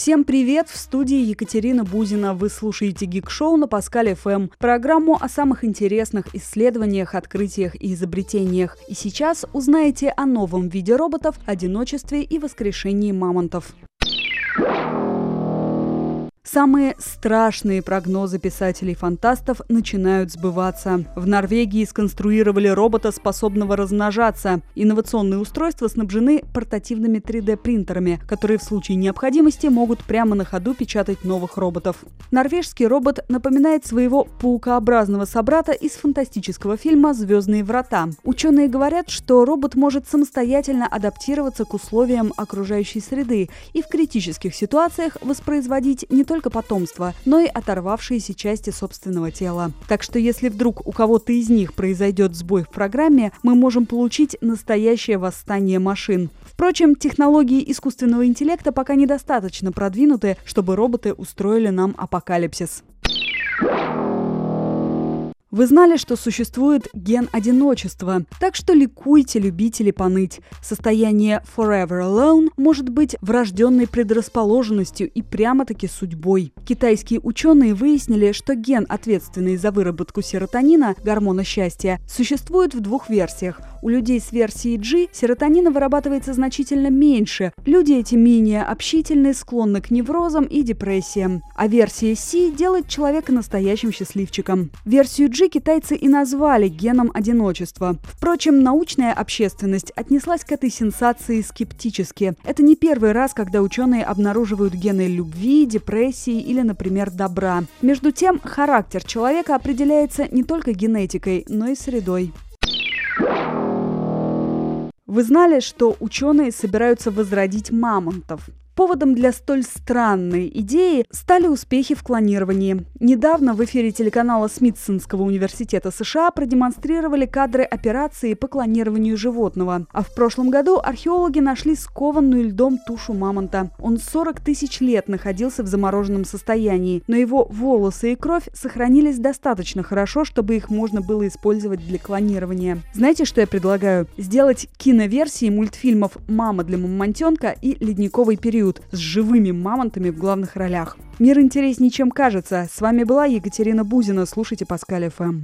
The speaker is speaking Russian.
Всем привет! В студии Екатерина Бузина. Вы слушаете Гик-шоу на Паскале ФМ. Программу о самых интересных исследованиях, открытиях и изобретениях. И сейчас узнаете о новом виде роботов, одиночестве и воскрешении мамонтов. Самые страшные прогнозы писателей-фантастов начинают сбываться. В Норвегии сконструировали робота, способного размножаться. Инновационные устройства снабжены портативными 3D-принтерами, которые в случае необходимости могут прямо на ходу печатать новых роботов. Норвежский робот напоминает своего паукообразного собрата из фантастического фильма «Звездные врата». Ученые говорят, что робот может самостоятельно адаптироваться к условиям окружающей среды и в критических ситуациях воспроизводить не только только потомство, но и оторвавшиеся части собственного тела. Так что если вдруг у кого-то из них произойдет сбой в программе, мы можем получить настоящее восстание машин. Впрочем, технологии искусственного интеллекта пока недостаточно продвинуты, чтобы роботы устроили нам апокалипсис. Вы знали, что существует ген одиночества, так что ликуйте, любители поныть. Состояние forever alone может быть врожденной предрасположенностью и прямо-таки судьбой. Китайские ученые выяснили, что ген, ответственный за выработку серотонина, гормона счастья, существует в двух версиях. У людей с версией G серотонина вырабатывается значительно меньше. Люди эти менее общительны, склонны к неврозам и депрессиям. А версия C делает человека настоящим счастливчиком. Версию G китайцы и назвали геном одиночества. Впрочем, научная общественность отнеслась к этой сенсации скептически. Это не первый раз, когда ученые обнаруживают гены любви, депрессии или, например, добра. Между тем, характер человека определяется не только генетикой, но и средой. Вы знали, что ученые собираются возродить мамонтов? Поводом для столь странной идеи стали успехи в клонировании. Недавно в эфире телеканала Смитсонского университета США продемонстрировали кадры операции по клонированию животного. А в прошлом году археологи нашли скованную льдом тушу мамонта. Он 40 тысяч лет находился в замороженном состоянии, но его волосы и кровь сохранились достаточно хорошо, чтобы их можно было использовать для клонирования. Знаете, что я предлагаю? Сделать киноверсии мультфильмов «Мама для мамонтенка» и «Ледниковый период» период с живыми мамонтами в главных ролях. Мир интереснее, чем кажется. С вами была Екатерина Бузина. Слушайте Паскаль ФМ.